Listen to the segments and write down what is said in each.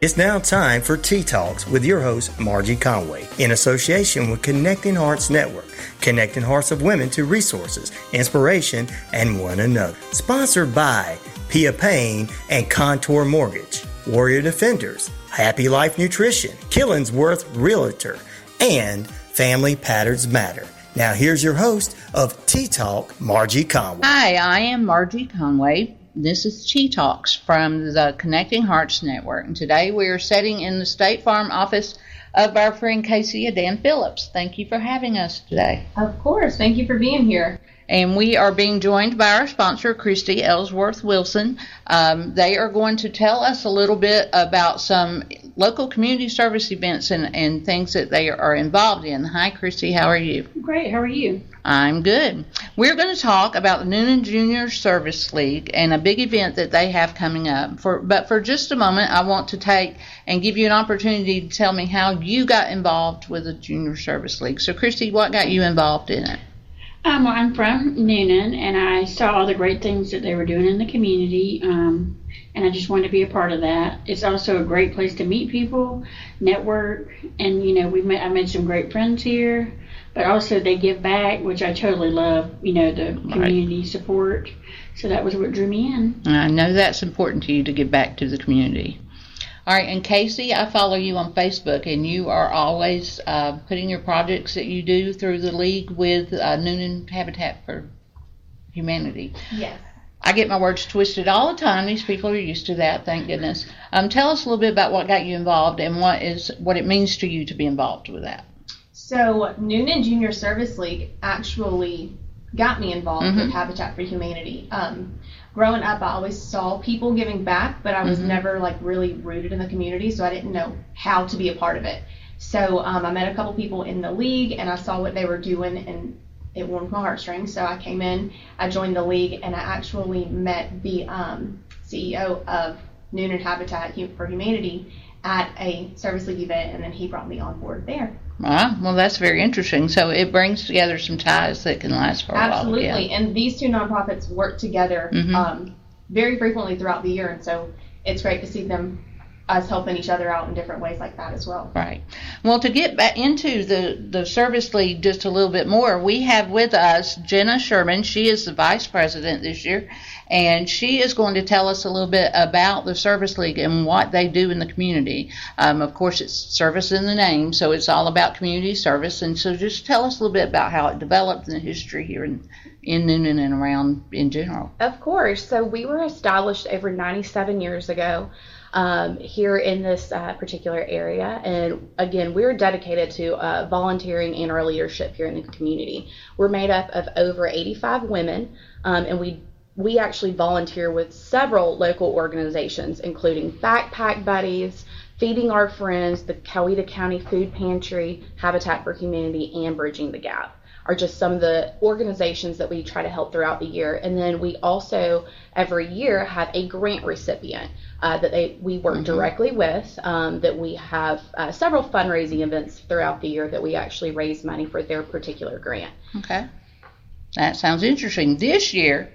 It's now time for Tea Talks with your host, Margie Conway, in association with Connecting Hearts Network, connecting hearts of women to resources, inspiration, and one another. Sponsored by Pia Payne and Contour Mortgage, Warrior Defenders, Happy Life Nutrition, Killingsworth Realtor, and Family Patterns Matter. Now, here's your host of Tea Talk, Margie Conway. Hi, I am Margie Conway. This is Tea Talks from the Connecting Hearts Network. And today we are sitting in the State Farm office of our friend Casey Adan Phillips. Thank you for having us today. Of course. Thank you for being here. And we are being joined by our sponsor, Kristy Ellsworth Wilson. Um, they are going to tell us a little bit about some local community service events and, and things that they are involved in. Hi, Kristy. How are you? Great. How are you? I'm good. We're going to talk about the Newnan Junior Service League and a big event that they have coming up. For but for just a moment, I want to take and give you an opportunity to tell me how you got involved with the Junior Service League. So, Kristy, what got you involved in it? Um, well, I'm from Newnan, and I saw all the great things that they were doing in the community, um, and I just wanted to be a part of that. It's also a great place to meet people, network, and you know, we met. I made some great friends here, but also they give back, which I totally love. You know, the community support. So that was what drew me in. I know that's important to you to give back to the community. All right, and Casey, I follow you on Facebook, and you are always uh, putting your projects that you do through the league with uh, Newnan Habitat for Humanity. Yes. I get my words twisted all the time. These people are used to that, thank goodness. Um, tell us a little bit about what got you involved and what is what it means to you to be involved with that. So, Newnan Junior Service League actually got me involved Mhm. with Habitat for Humanity. Um, growing up, I always saw people giving back, but I was Mhm. never like really rooted in the community, so I didn't know how to be a part of it. So um, I met a couple people in the league, and I saw what they were doing, and it warmed my heartstrings. So I came in, I joined the league, and I actually met the um, CEO of Newnan Habitat for Humanity at a service league event, and then he brought me on board there. Ah, well, that's very interesting. So it brings together some ties that can last for a while. Absolutely, Yeah. and these two nonprofits work together Mhm. um, very frequently throughout the year, and so it's great to see them us helping each other out in different ways like that as well. Right. Well, to get back into the, the service league just a little bit more, we have with us Jenna Sherman. She is the vice president this year, and she is going to tell us a little bit about the service league and what they do in the community. Um, of course, it's service in the name, so it's all about community service. And so just tell us a little bit about how it developed and the history here in, in Newnan and around in general. Of course. So we were established over 97 years ago um, here in this uh, particular area. And again, we're dedicated to uh, volunteering and our leadership here in the community. We're made up of over 85 women, um, and we we actually volunteer with several local organizations, including Backpack Buddies, Feeding Our Friends, the Coweta County Food Pantry, Habitat for Humanity, and Bridging the Gap are just some of the organizations that we try to help throughout the year. And then we also every year have a grant recipient uh, that they we work directly with. Um, that we have uh, several fundraising events throughout the year that we actually raise money for their particular grant. Okay. That sounds interesting. This year,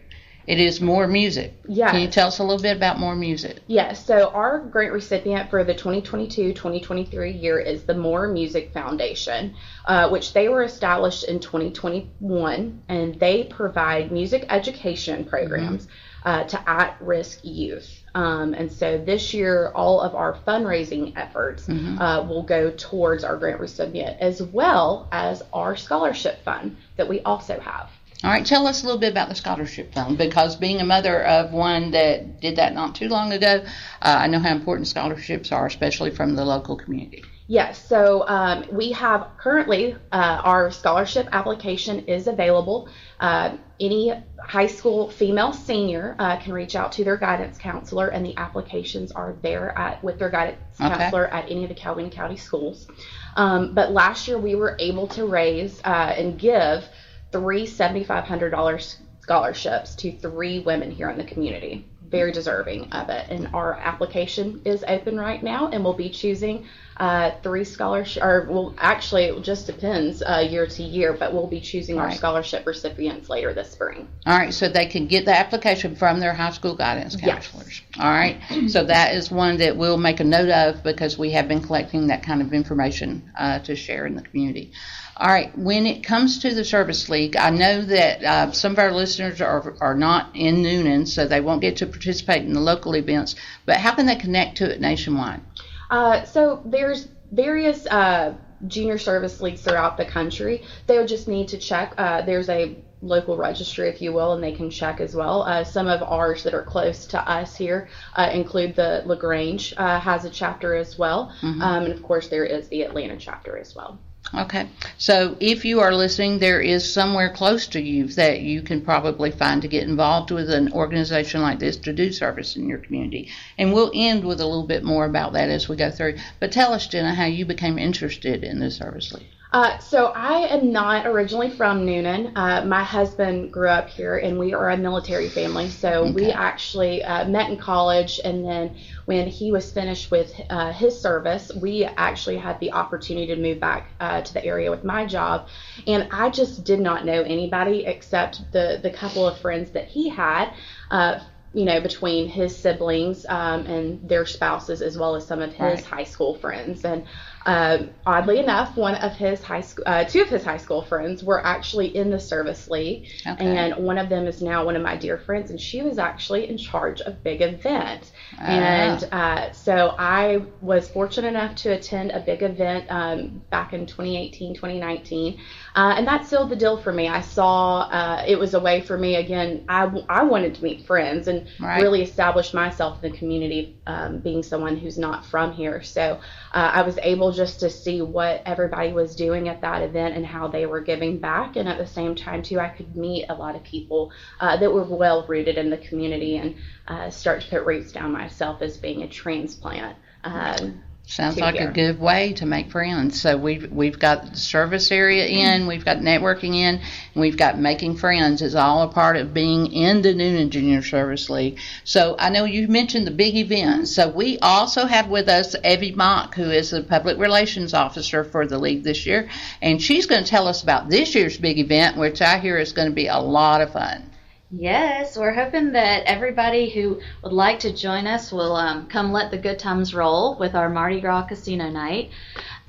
it is more music. Yeah. Can you tell us a little bit about more music? Yes, so our grant recipient for the 2022-2023 year is the More Music Foundation, uh, which they were established in 2021, and they provide music education programs uh, to at-risk youth. Um, and so this year, all of our fundraising efforts uh, will go towards our grant recipient, as well as our scholarship fund that we also have. All right, tell us a little bit about the scholarship fund because being a mother of one that did that not too long ago, uh, I know how important scholarships are, especially from the local community. Yes, so um, we have currently uh, our scholarship application is available. Uh, any high school female senior uh, can reach out to their guidance counselor, and the applications are there at with their guidance Okay. counselor at any of the Calhoun County schools. Um, but last year we were able to raise uh, and give three $7,500 scholarships to three women here in the community. very deserving of it. And our application is open right now, and we'll be choosing uh, three scholarship, or well, actually, it just depends uh, year to year, but we'll be choosing our scholarship recipients later this spring. All right, so they can get the application from their high school guidance Yes. counselors. All right, so that is one that we'll make a note of because we have been collecting that kind of information uh, to share in the community. All right, when it comes to the service league, I know that uh, some of our listeners are, are not in Newnan, so they won't get to participate in the local events, but how can they connect to it nationwide? Uh, so there's various uh, junior service leagues throughout the country. They would just need to check. Uh, there's a local registry, if you will, and they can check as well. Uh, some of ours that are close to us here uh, include the Lagrange uh, has a chapter as well, um, and of course there is the Atlanta chapter as well. Okay, so if you are listening, there is somewhere close to you that you can probably find to get involved with an organization like this to do service in your community. And we'll end with a little bit more about that as we go through. But tell us, Jenna, how you became interested in the service league. Uh, so I am not originally from Newnan. Uh, my husband grew up here, and we are a military family. So we actually uh, met in college, and then when he was finished with uh, his service, we actually had the opportunity to move back uh, to the area with my job. And I just did not know anybody except the the couple of friends that he had. Uh, you know, between his siblings um, and their spouses, as well as some of his Right. high school friends, and um, oddly enough, one of his high school, uh, two of his high school friends were actually in the service league, Okay. and one of them is now one of my dear friends, and she was actually in charge of big event. Ah. And uh, so I was fortunate enough to attend a big event um, back in 2018, 2019, uh, and that sealed the deal for me. I saw uh, it was a way for me again. I, I wanted to meet friends and Right. really establish myself in the community, um, being someone who's not from here. So uh, I was able just to see what everybody was doing at that event and how they were giving back, and at the same time too, I could meet a lot of people uh, that were well rooted in the community and uh, start to put roots down myself as being a transplant. Um, Sounds like a good way to make friends. So we've we've got the service area in, we've got networking in, and we've got making friends is all a part of being in the Newnan Junior Service League. So I know you mentioned the big events. So we also have with us Evie Mock, who is the public relations officer for the league this year, and she's going to tell us about this year's big event, which I hear is going to be a lot of fun. Yes, we're hoping that everybody who would like to join us will um, come let the good times roll with our Mardi Gras Casino Night.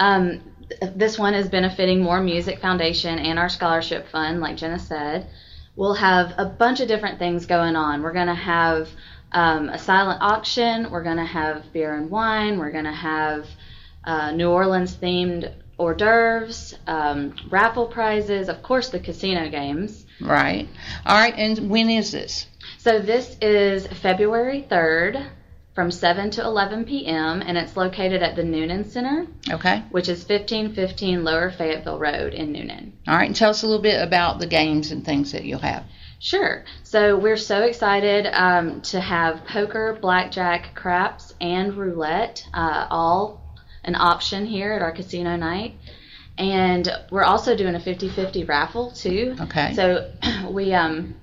Um, this one is benefiting More Music Foundation and our scholarship fund, like Jenna said. We'll have a bunch of different things going on. We're going to have um, a silent auction. We're going to have beer and wine. We're going to have uh, New Orleans themed hors d'oeuvres, um, raffle prizes, of course, the casino games. Right. All right. And when is this? So this is February 3rd from 7 to 11 p.m. and it's located at the Newnan Center, Okay. which is 1515 Lower Fayetteville Road in Newnan. All right. And tell us a little bit about the games and things that you'll have. Sure. So we're so excited um, to have poker, blackjack, craps, and roulette uh, all an option here at our casino night. And we're also doing a 50-50 raffle too. Okay. So we um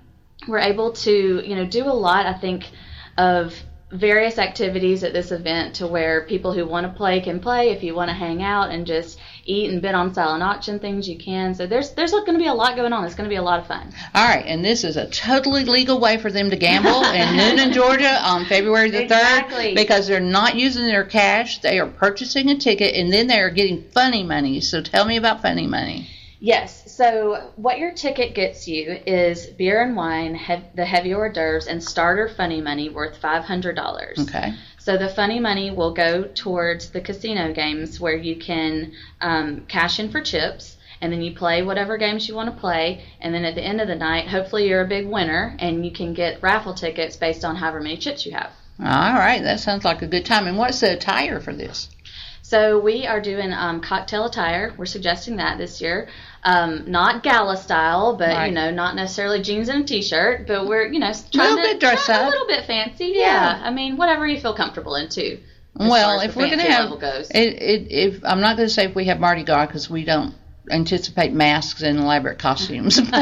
we're able to you know do a lot. I think of various activities at this event to where people who want to play can play. If you want to hang out and just eat and bid on silent auction things, you can. So there's there's going to be a lot going on. It's going to be a lot of fun. All right, and this is a totally legal way for them to gamble in Newnan, Georgia on February the Exactly. 3rd because they're not using their cash. They are purchasing a ticket and then they are getting funny money. So tell me about funny money. Yes. So what your ticket gets you is beer and wine, hev- the heavy hors d'oeuvres, and starter funny money worth five hundred dollars. Okay. So the funny money will go towards the casino games where you can um, cash in for chips, and then you play whatever games you want to play, and then at the end of the night, hopefully you're a big winner, and you can get raffle tickets based on however many chips you have. All right, that sounds like a good time. And what's the attire for this? So we are doing um, cocktail attire. We're suggesting that this year, um, not gala style, but Right. you know, not necessarily jeans and a t-shirt, but we're you know trying Little to bit dress up. a little bit fancy. Yeah. Yeah. I mean, whatever you feel comfortable in too. well, if we're going to have, level goes. it, it, if I'm not going to say if we have Mardi Gras because we don't anticipate masks and elaborate costumes. but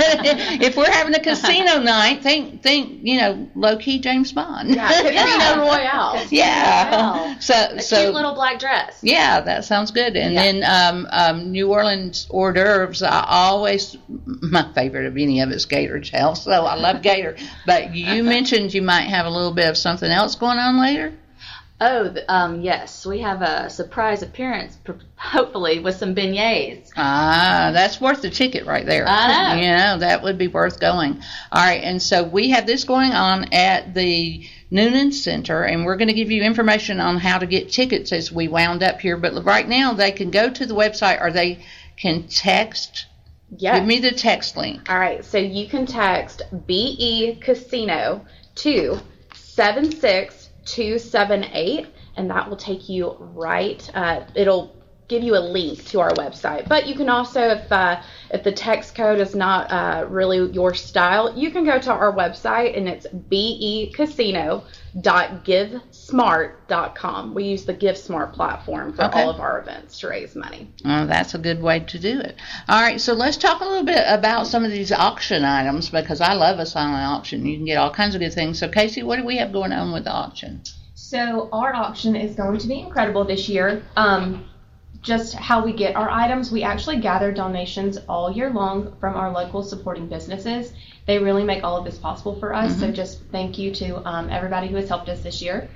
if we're having a casino night, think think you know low key James Bond. Yeah, Casino Royale. Yeah. So A so cute little black dress. yeah, that sounds good. And Yeah. then um, um, New Orleans hors d'oeuvres. I always my favorite of any of it's Gator Chow. So I love Gator. But you mentioned you might have a little bit of something else going on later. Oh, um, yes, we have a surprise appearance, hopefully with some beignets. Ah, that's worth the ticket right there. I know. You know, that would be worth going. All right, and so we have this going on at the Newnan Center, and we're going to give you information on how to get tickets as we wound up here. But right now, they can go to the website or they can text. Yes. Give me the text link. All right, so you can text BE Casino to 76278, and that will take you right. Uh, it'll give you a link to our website. But you can also, if uh, if the text code is not uh, really your style, you can go to our website, and it's becasino.givesmart.com. We use the GiveSmart platform for Okay. all of our events to raise money. Oh, that's a good way to do it. All right, so let's talk a little bit about some of these auction items because I love a silent auction. You can get all kinds of good things. So, Casey, what do we have going on with the auction? So our auction is going to be incredible this year. Um, just how we get our items, we actually gather donations all year long from our local supporting businesses. They really make all of this possible for us. So just thank you to um, everybody who has helped us this year.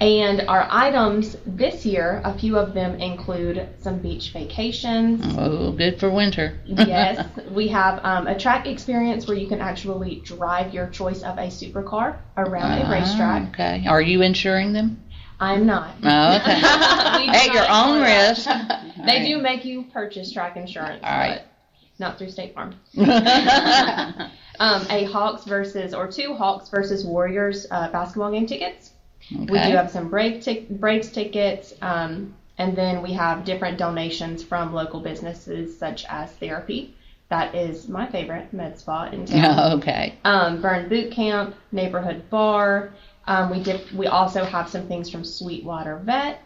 And our items this year, a few of them include some beach vacations. Oh, good for winter. yes, we have um, a track experience where you can actually drive your choice of a supercar around a racetrack. Ah, Okay. Are you insuring them? I'm not. Oh, okay. At your own risk. They do make you purchase track insurance, All right. but not through State Farm. Um, a Hawks versus or two Hawks versus Warriors uh, basketball game tickets. Okay. We do have some break tic- breaks tickets, um, and then we have different donations from local businesses such as therapy. That is my favorite med spa in town. okay. um, Burn Boot Camp, Neighborhood Bar. Um, we did. We also have some things from Sweetwater Vet.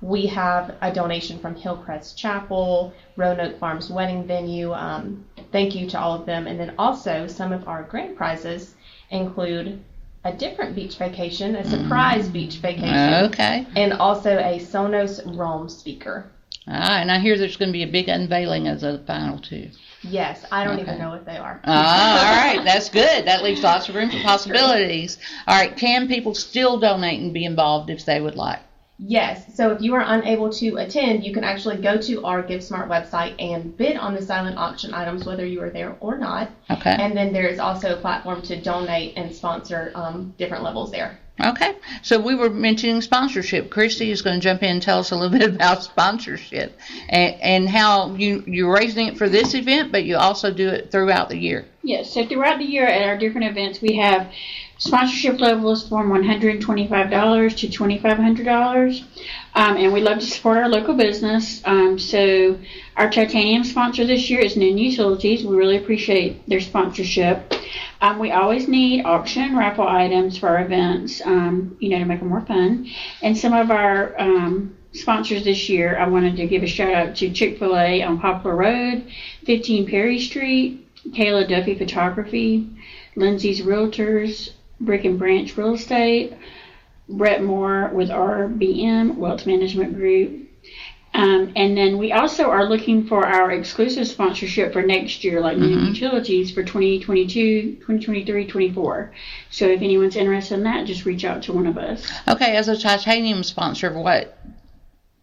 We have a donation from Hillcrest Chapel, Roanoke Farms Wedding Venue. Um, thank you to all of them. And then also some of our grand prizes include a different beach vacation, a surprise beach vacation, Okay. and also a Sonos Roam speaker. Ah, and I hear there's going to be a big unveiling of the final two. Yes, I don't even know what they are. Ah, all right. That's good. That leaves lots of room for possibilities. All right. Can people still donate and be involved if they would like? Yes. So if you are unable to attend, you can actually go to our GiveSmart website and bid on the silent auction items, whether you are there or not. Okay. And then there is also a platform to donate and sponsor um, different levels there. Okay. So we were mentioning sponsorship. Kristy is going to jump in and tell us a little bit about sponsorship and, and how you, you're raising it for this event, but you also do it throughout the year. Yes, so throughout the year at our different events, we have sponsorship levels from $125 to $2,500. Um, and we love to support our local business. Um, so our titanium sponsor this year is Newnan Utilities. We really appreciate their sponsorship. Um, we always need auction raffle items for our events, um, you know, to make them more fun. And some of our um, sponsors this year, I wanted to give a shout out to Chick fil A on Poplar Road, 15 Perry Street, Kayla Duffy Photography, Lindsay's Realtors, Brick and Branch Real Estate, Brett Moore with RBM Wealth Management Group. Um, and then we also are looking for our exclusive sponsorship for next year, like new utilities for 2022, 2023, 24. So if anyone's interested in that, just reach out to one of us. Okay. As a titanium sponsor, what?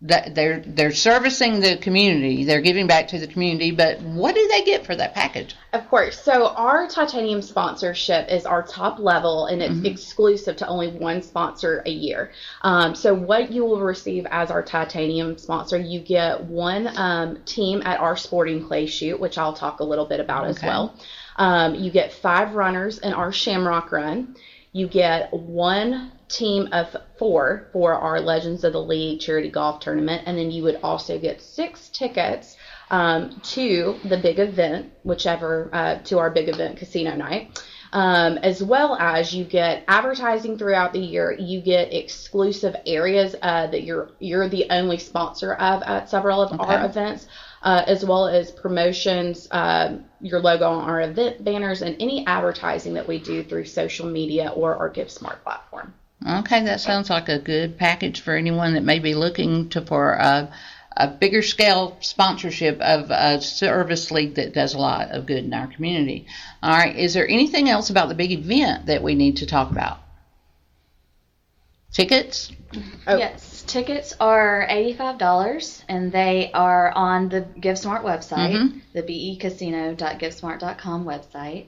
That they're they're servicing the community, they're giving back to the community, but what do they get for that package? Of course. So our titanium sponsorship is our top level, and it's exclusive to only one sponsor a year. Um, so what you will receive as our titanium sponsor, you get one um, team at our sporting clay shoot, which I'll talk a little bit about as well. Um, you get five runners in our Shamrock Run. You get one team of four for our Legends of the League charity golf tournament, and then you would also get six tickets um, to the big event, whichever uh, to our big event casino night. Um, as well as you get advertising throughout the year. You get exclusive areas uh, that you're you're the only sponsor of at several of our events, uh, as well as promotions, um, your logo on our event banners, and any advertising that we do through social media or our Give Smart platform. Okay, that sounds like a good package for anyone that may be looking to for a, a bigger scale sponsorship of a service league that does a lot of good in our community. All right, is there anything else about the big event that we need to talk about? Tickets? Oh. Yes, tickets are $85 and they are on the GiveSmart website, Mhm. the becasino.givesmart.com website.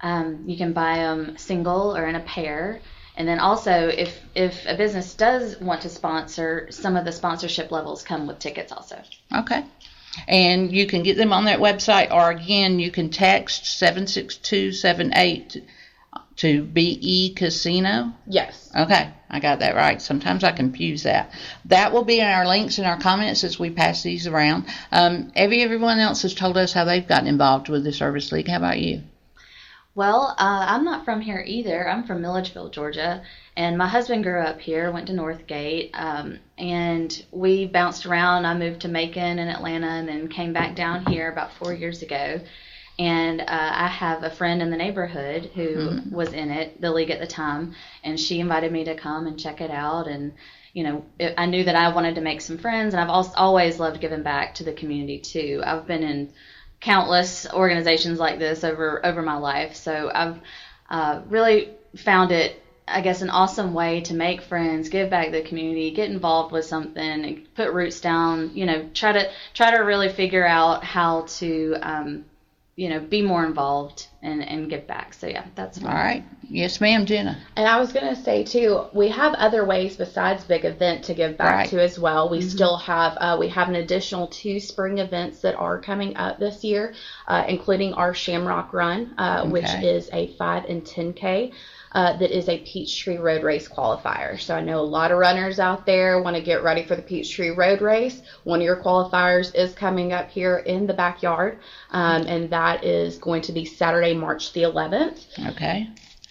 Um, you can buy them single or in a pair. And then also, if, if a business does want to sponsor, some of the sponsorship levels come with tickets also. Okay. And you can get them on that website, or again, you can text 76278 to BE Casino. Yes. Okay, I got that right. Sometimes I confuse that. That will be in our links and our comments as we pass these around. Um, every everyone else has told us how they've gotten involved with the service league. How about you? Well, uh, I'm not from here either. I'm from Milledgeville, Georgia, and my husband grew up here, went to Northgate, um, and we bounced around. I moved to Macon and Atlanta, and then came back down here about four years ago. And uh, I have a friend in the neighborhood who was in it, the league at the time, and she invited me to come and check it out. And you know, it, I knew that I wanted to make some friends, and I've also always loved giving back to the community too. I've been in countless organizations like this over over my life. So I've uh, really found it, I guess, an awesome way to make friends, give back to the community, get involved with something, and put roots down. You know, try to try to really figure out how to, um, you know, be more involved and and give back. So yeah, that's All right. Yes, ma'am, Jenna. And I was going to say too, we have other ways besides big event to give back Right. to as well. We still have uh, we have an additional two spring events that are coming up this year, uh, including our Shamrock Run, uh, which is a five and ten k. Uh, that is a Peachtree Road Race qualifier. So I know a lot of runners out there want to get ready for the Peachtree Road Race. One of your qualifiers is coming up here in the backyard, um, and that is going to be Saturday, March the 11th Okay.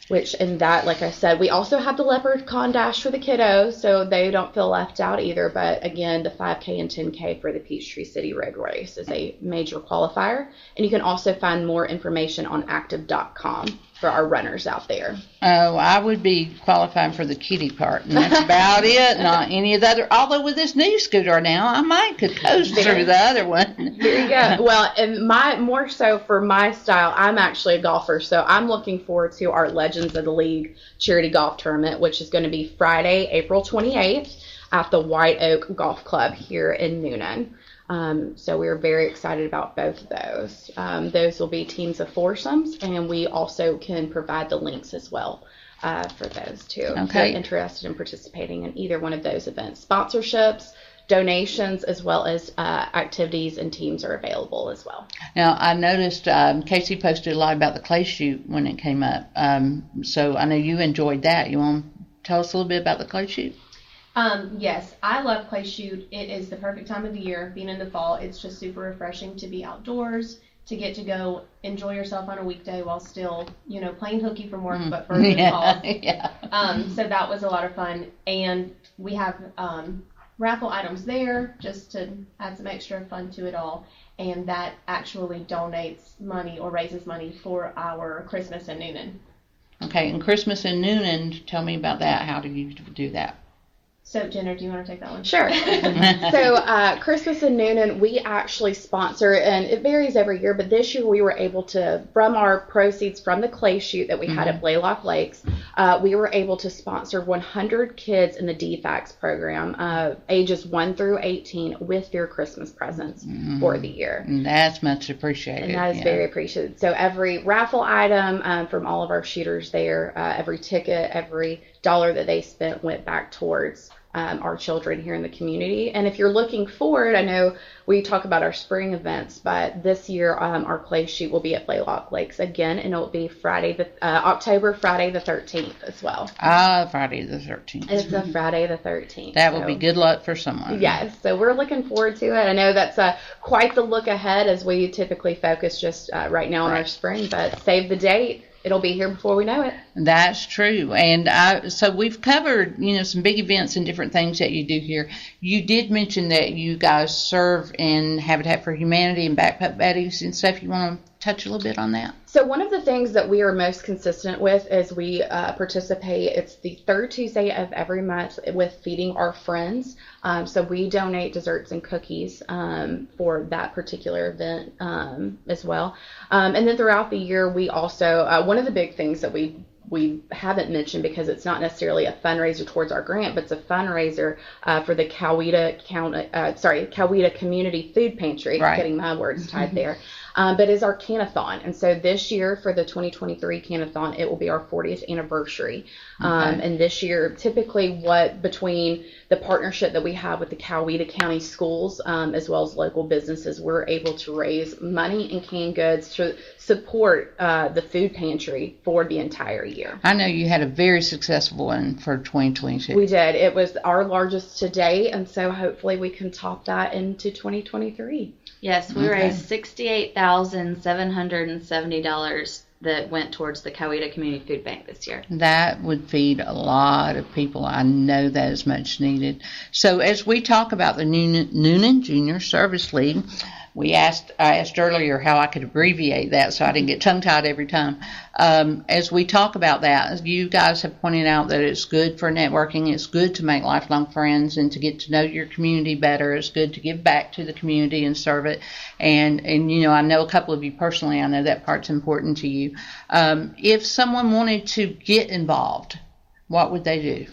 which in that like i said we also have the leprechaun dash for the kiddos so they don't feel left out either but again the 5k and 10k for the peachtree city road race is a major qualifier and you can also find more information on active.com for our runners out there Oh, I would be qualifying for the kitty part, and that's about it. Not any of the other. Although with this new scooter now, I might could coast through the other one. there you go well and my more so for my style i'm actually a golfer so i'm looking forward to our legends of the league charity golf tournament which is going to be friday april 28th at the white oak golf club here in newnan Um, so we're very excited about both of those. Um, those will be teams of foursomes, and we also can provide the links as well uh, for those too. If Okay. you're interested in participating in either one of those events, sponsorships, donations, as well as uh, activities and teams are available as well. Now, I noticed um, Casey posted a lot about the clay shoot when it came up. Um, so I know you enjoyed that. You want to tell us a little bit about the clay shoot? Um, yes, I love clay shoot. It is the perfect time of the year, being in the fall. It's just super refreshing to be outdoors, to get to go enjoy yourself on a weekday while still, you know, playing hooky from work, but further than yeah, calls. yeah. Um, so that was a lot of fun, and we have um, raffle items there just to add some extra fun to it all. And that actually donates money or raises money for our Christmas in Newnan. Okay, and Christmas in Newnan. Tell me about that. How do you do that? So Jenna, do you want to take that one? Sure. so uh, Christmas in Newnan, we actually sponsor, and it varies every year. But this year, we were able to, from our proceeds from the clay shoot that we had at Blaylock Lakes, uh, we were able to sponsor 100 kids in the DFCS program, uh, ages one through 18, with their Christmas presents for the year. And that's much appreciated. And that is yeah. very appreciated. So every raffle item um, from all of our shooters there, uh, every ticket, every dollar that they spent went back towards um, our children here in the community. And if you're looking forward, I know we talk about our spring events, but this year um, our clay shoot will be at Blaylock Lakes again, and it will be Friday, the uh, October Friday the 13th as well. Ah, Friday the 13th. It's a Friday the 13th. That will so- be good luck for someone. Yes, so we're looking forward to it. I know that's uh, quite the look ahead as we typically focus just uh, right now on our spring, but save the date it'll be here before we know it. That's true. And I, so we've covered, you know, some big events and different things that you do here. You did mention that you guys serve in Habitat for Humanity and Backpack Buddies and stuff. You want to touch a little bit on that? So one of the things that we are most consistent with is we uh, participate. It's the third Tuesday of every month with feeding our friends. Um, so we donate desserts and cookies um, for that particular event um, as well. Um, and then throughout the year, we also uh, one of the big things that we we haven't mentioned because it's not necessarily a fundraiser towards our grant, but it's a fundraiser uh, for the Coweta County, uh, sorry, Coweta Community Food Pantry. Right. Getting my words tied there. Um, but is our Canathon. And so this year for the 2023 Canathon, it will be our 40th anniversary. Um, and this year, typically, what between the partnership that we have with the Coweta County schools um, as well as local businesses, we're able to raise money and canned goods to support uh, the food pantry for the entire year. I know you had a very successful one for 2022. We did. It was our largest to date, and so hopefully we can top that into 2023. Yes, we Okay. raised sixty-eight thousand seven hundred and seventy dollars that went towards the Coweta Community Food Bank this year. That would feed a lot of people. I know that is much needed. So as we talk about the Newnan, Newnan Junior Service League, we asked I asked earlier how I could abbreviate that so I didn't get tongue tied every time. Um, as we talk about that, you guys have pointed out that it's good for networking. It's good to make lifelong friends and to get to know your community better. It's good to give back to the community and serve it. And and you know I know a couple of you personally. I know that part's important to you. Um, if someone wanted to get involved, what would they do?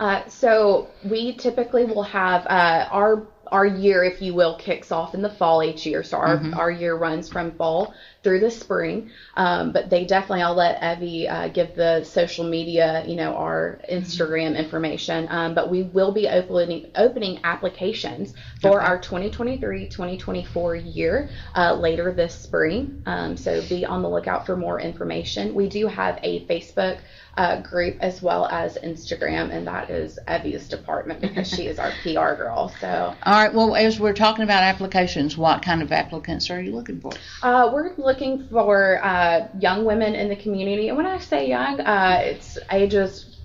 Uh, so we typically will have uh, our our year, if you will, kicks off in the fall each year. So our, our year runs from fall through the spring. Um, but they definitely, I'll let Evie uh, give the social media, you know, our Instagram information. Um, but we will be opening opening applications for our 2023-2024 year uh, later this spring. Um, so be on the lookout for more information. We do have a Facebook uh, group as well as Instagram, and that is Evie's department because she is our PR girl. So All right. Well, as we're talking about applications, what kind of applicants are you looking for? uh, we're looking for uh, young women in the community, and when I say young, uh, it's ages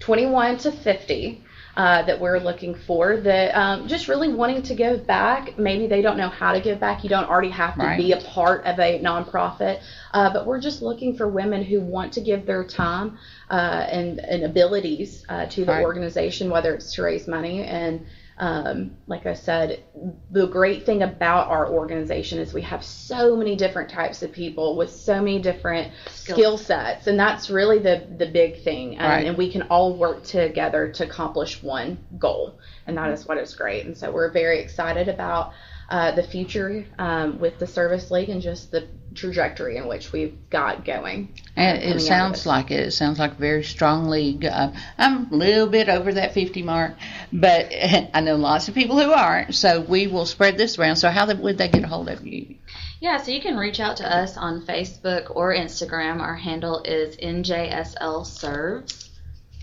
21 to 50. Uh, that we're looking for that um, just really wanting to give back. Maybe they don't know how to give back. You don't already have to Right. be a part of a nonprofit, uh, but we're just looking for women who want to give their time uh, and, and abilities uh, to the Right. organization, whether it's to raise money. And um, like I said, the great thing about our organization is we have so many different types of people with so many different Skill- skill sets, and that's really the the big thing. And, Right. and we can all work together to accomplish one goal, and that is what is great. And so we're very excited about uh, the future um, with the service league and just the trajectory in which we've got going. And it sounds this. like it. It sounds like a very strong league. Uh, I'm a little bit over that 50 mark, but I know lots of people who aren't. So we will spread this around. So how would they get a hold of you? Yeah, so you can reach out to us on Facebook or Instagram. Our handle is NJSL Serves.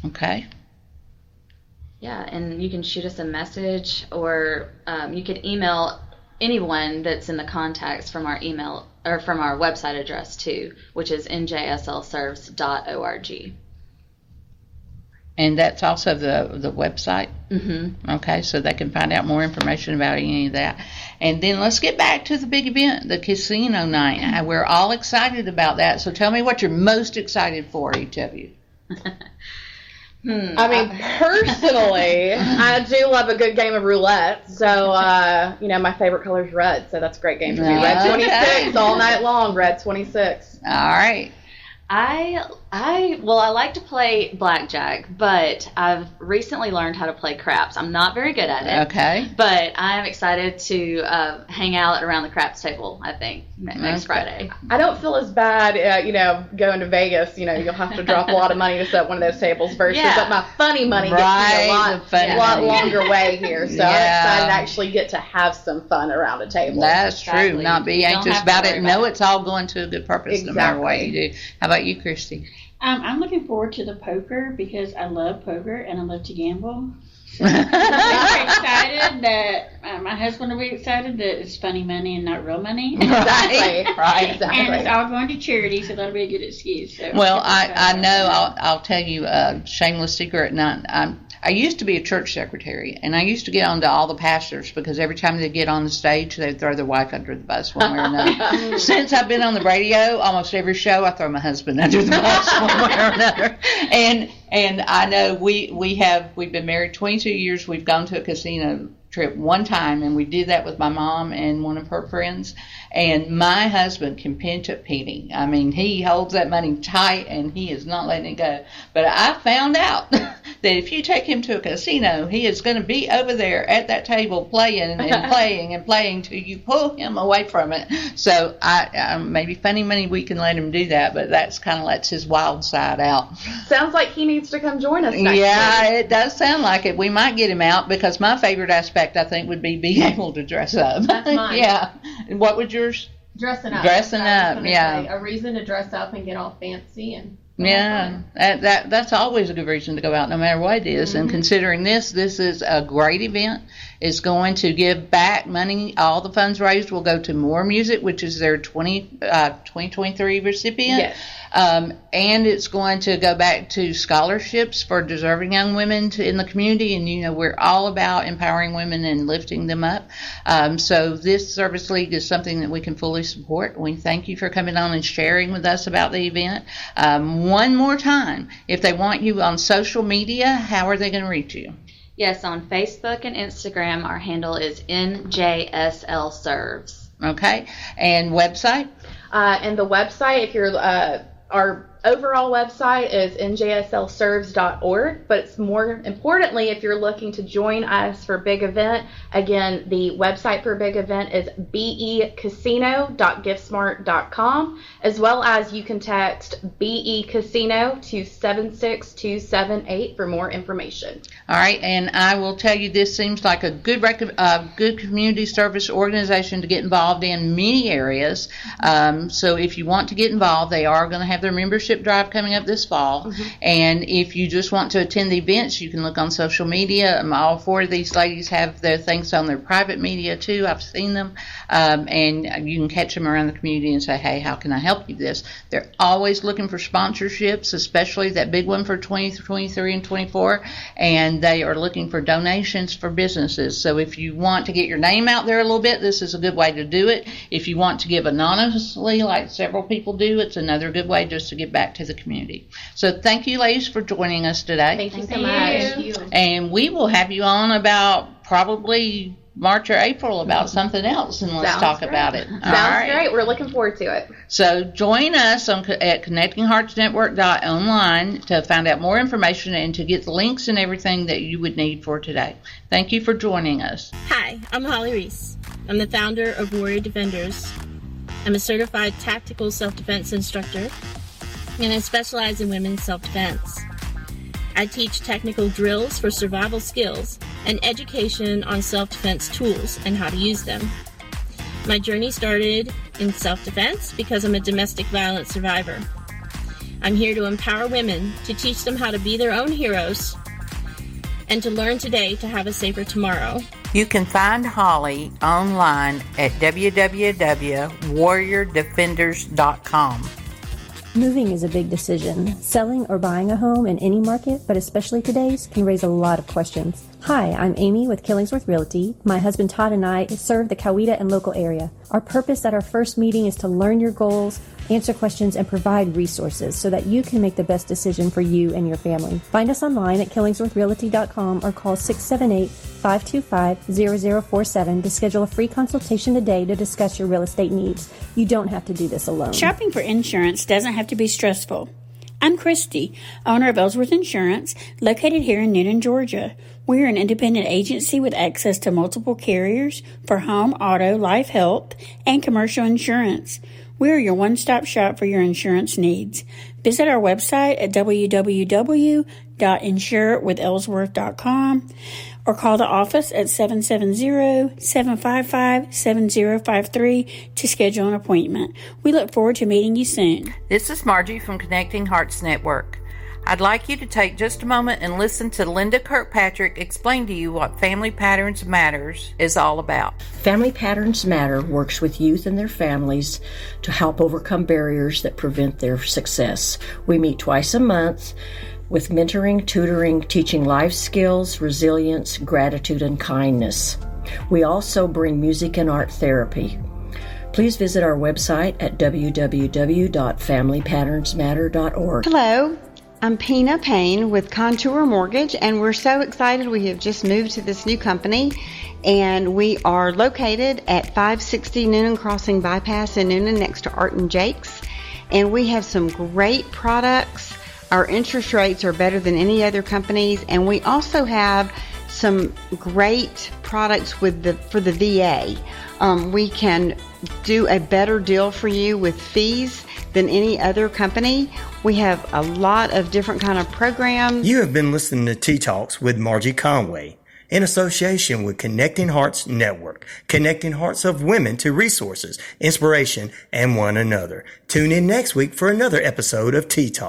Okay. Yeah, and you can shoot us a message or um, you could email anyone that's in the contacts from our email or from our website address too, which is njslserves.org. And that's also the the website. Mm-hmm. Okay, so they can find out more information about any of that. And then let's get back to the big event, the casino night. Uh, We're all excited about that. So tell me what you're most excited for, each of you. Hmm. I mean, personally, I do love a good game of roulette. So, uh, you know, my favorite color is red, so that's a great game for me. Red 26 all night long. Red 26. All right. I I well I like to play blackjack, but I've recently learned how to play craps. I'm not very good at it. Okay. But I'm excited to uh, hang out around the craps table. I think next Okay. Friday. I don't feel as bad, uh, you know, going to Vegas. You know, you'll have to drop a lot of money to set one of those tables versus Yeah. but my funny money gets Right, me a lot, the funny lot longer way here. So Yeah. I'm excited to actually get to have some fun around a table. That's true. Not be You anxious about it. worry Know it. it's all going to a good purpose no matter what you do. How about you, Kristy? Um, I'm looking forward to the poker because I love poker and I love to gamble. I'm very excited that uh, my husband will be excited that it's funny money and not real money. Exactly. right. Exactly. And it's all going to charity, so that'll be a good excuse. So Well, we'll I, I know. I'll, I'll tell you a shameless secret. Not, I'm, I used to be a church secretary, and I used to get on to all the pastors because every time they get on the stage, they throw their wife under the bus one way or another. Since I've been on the radio, almost every show, I throw my husband under the bus one way or another. And and I know we we have we've been married 22 years. We've gone to a casino trip one time, and we did that with my mom and one of her friends. And my husband can pinch a penny. I mean, he holds that money tight, and he is not letting it go. But I found out that if you take him to a casino, he is going to be over there at that table playing and playing and playing till you pull him away from it. So I um, maybe funny money we can let him do that, but that's kind of lets his wild side out. Sounds like he needs to come join us Yeah, week. it does sound like it. We might get him out because my favorite aspect, I think, would be being able to dress up. That's mine. yeah. And what would yours? Dressing up. Dressing up, yeah. say, a reason to dress up and get all fancy and. Yeah, that, that that's always a good reason to go out, no matter what it is. And considering this, this is a great event. It's going to give back money. All the funds raised will go to More Music, which is their 20, uh, 2023 recipient. Yes. Um, and it's going to go back to scholarships for deserving young women to, in the community. And, you know, we're all about empowering women and lifting them up. Um, so this Service League is something that we can fully support. We thank you for coming on and sharing with us about the event. Um, one more time, if they want you on social media, how are they going to reach you? Yes, on Facebook and Instagram, our handle is NJSL Serves. Okay. And website? Uh, and the website, if you're, uh, our overall website is njslserves.org, but it's more importantly, if you're looking to join us for big event, again, the website for big event is becasino.givesmart.com, as well as you can text becasino to 76278 for more information. All right, and I will tell you, this seems like a good rec- uh, good community service organization to get involved in many areas. Um, so if you want to get involved, they are going to have their membership drive coming up this fall. And if you just want to attend the events, you can look on social media. Um, all four of these ladies have their things on their private media too. I've seen them, um, and you can catch them around the community and say, "Hey, how can I help you?" with This they're always looking for sponsorships, especially that big one for 2023 and 24, and they are looking for donations for businesses. So if you want to get your name out there a little bit, this is a good way to do it. If you want to give anonymously, like several people do, it's another good way just to give back to the community. So thank you, ladies, for joining us today. Thank you so much. you. And we will have you on about probably March or April about something else, and let's Sounds talk great. about it. Sounds All right. great. We're looking forward to it. So join us on at connectingheartsnetwork.online to find out more information and to get the links and everything that you would need for today. Thank you for joining us. Hi, I'm Holly Reese. I'm the founder of Warrior Defenders. I'm a certified tactical self defense instructor, and I specialize in women's self defense. I teach technical drills for survival skills and education on self defense tools and how to use them. My journey started in self defense because I'm a domestic violence survivor. I'm here to empower women to teach them how to be their own heroes and to learn today to have a safer tomorrow. You can find Holly online at www.warriordefenders.com. Moving is a big decision. Selling or buying a home in any market, but especially today's, can raise a lot of questions. Hi, I'm Amy with Killingsworth Realty. My husband Todd and I serve the Coweta and local area. Our purpose at our first meeting is to learn your goals, answer questions, and provide resources so that you can make the best decision for you and your family. Find us online at killingsworthrealty.com or call 678 525 0047 to schedule a free consultation today to discuss your real estate needs. You don't have to do this alone. Shopping for insurance doesn't have to be stressful. I'm Kristy, owner of Ellsworth Insurance, located here in Newnan, Georgia. We're an independent agency with access to multiple carriers for home, auto, life, health, and commercial insurance. We're your one-stop shop for your insurance needs. Visit our website at www.insurewithellsworth.com or call the office at 770-755-7053 to schedule an appointment. We look forward to meeting you soon. This is Margie from Connecting Hearts Network. I'd like you to take just a moment and listen to Linda Kirkpatrick explain to you what Family Patterns Matters is all about. Family Patterns Matter works with youth and their families to help overcome barriers that prevent their success. We meet twice a month with mentoring, tutoring, teaching life skills, resilience, gratitude, and kindness. We also bring music and art therapy. Please visit our website at www.familypatternsmatter.org. Hello, I'm Pina Payne with Contour Mortgage, and we're so excited. We have just moved to this new company, and we are located at 560 Newnan Crossing Bypass in Newnan next to Art and Jake's. And we have some great products. Our interest rates are better than any other companies, and we also have some great products with the for the VA. Um, we can do a better deal for you with fees than any other company. We have a lot of different kind of programs. You have been listening to Tea Talks with Margie Conway in association with Connecting Hearts Network, connecting hearts of women to resources, inspiration, and one another. Tune in next week for another episode of Tea Talk.